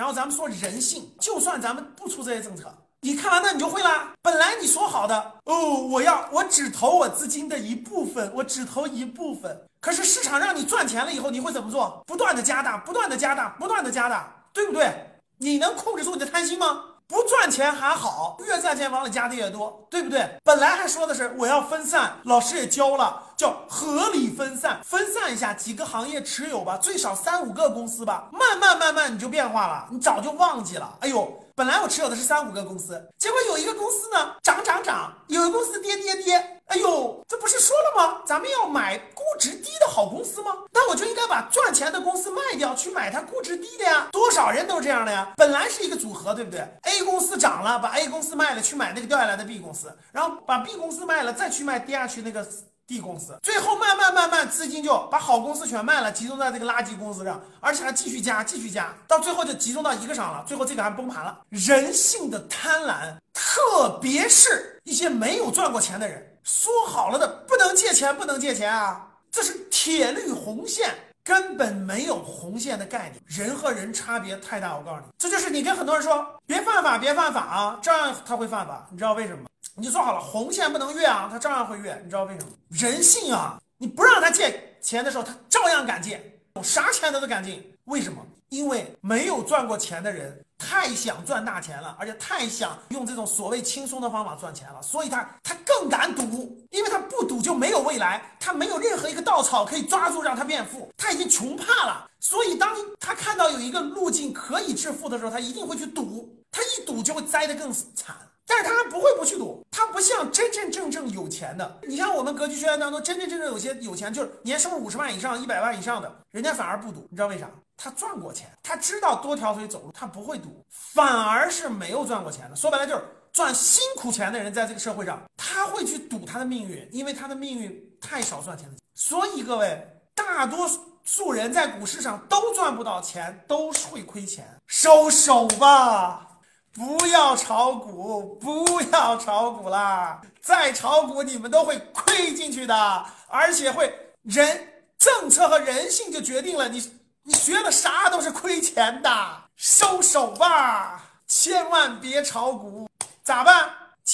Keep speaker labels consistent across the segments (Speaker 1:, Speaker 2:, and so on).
Speaker 1: 然后咱们说人性，就算咱们不出这些政策，你看完那你就会啦。本来你说好的哦，我要我只投我资金的一部分，我只投一部分。可是市场让你赚钱了以后，你会怎么做？不断的加大，不断的加大，不断的加大，对不对？你能控制住你的贪心吗？不赚钱还好，越赚钱往里加的越多，对不对？本来还说的是我要分散，老师也教了，叫合理分散，分散一下几个行业持有吧，最少三五个公司吧，慢慢慢慢你就变化了，你早就忘记了。哎呦，本来我持有的是三五个公司，结果有一个公司呢涨涨涨，有一个公司跌跌跌，哎呦，这不是说了吗？咱们要买估值低好公司吗？那我就应该把赚钱的公司卖掉，去买它估值低的呀。多少人都是这样的呀。本来是一个组合，对不对？A 公司涨了，把 A 公司卖了，去买那个掉下来的 B 公司，然后把 B 公司卖了，再去卖跌下去那个 D 公司，最后慢慢慢慢资金就把好公司全卖了，集中在这个垃圾公司上，而且还继续加，继续加，到最后就集中到一个上了，最后这个还崩盘了。人性的贪婪，特别是一些没有赚过钱的人。说好了的，不能借钱，不能借钱啊！这是铁律红线，根本没有红线的概念。人和人差别太大，我告诉你，这就是你跟很多人说别犯法，别犯法啊，照样他会犯法。你知道为什么？你就说好了，红线不能越啊，他照样会越。你知道为什么？人性啊！你不让他借钱的时候，他照样敢借，啥钱他都敢借。为什么？因为没有赚过钱的人太想赚大钱了，而且太想用这种所谓轻松的方法赚钱了，所以他他更敢赌，因为他不赌就没有未来，他没有任何一个稻草可以抓住让他变富，他已经穷怕了，所以当他看到有一个路径可以致富的时候，他一定会去赌，他一赌就会栽得更惨。但是他还不会不去赌，他不像真真正正有钱的。你像我们格局学院当中，真真正正有些有钱，就是年收入五十万以上、一百万以上的，人家反而不赌。你知道为啥？他赚过钱，他知道多条腿走路，他不会赌。反而是没有赚过钱的，说白了就是赚辛苦钱的人，在这个社会上，会去赌他的命运，因为他的命运太少赚钱了。所以各位，大多数人在股市上都赚不到钱，都会亏钱，收手吧。不要炒股，不要炒股啦！再炒股，你们都会亏进去的，而且会人政策和人性就决定了你你学的啥都是亏钱的，收手吧！千万别炒股，咋办？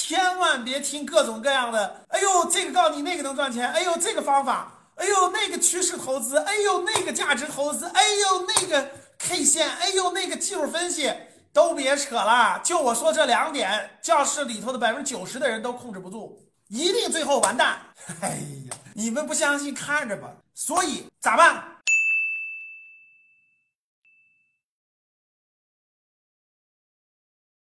Speaker 1: 千万别听各种各样的，哎呦，这个告诉你那个能赚钱，哎呦，这个方法，哎呦，那个趋势投资，哎呦，那个价值投资，哎呦，那个 K 线，哎呦，那个技术分析。都别扯了，就我说这两点，教室里头的百分之九十的人都控制不住，一定最后完蛋。哎呀，你们不相信，看着吧。所以咋办？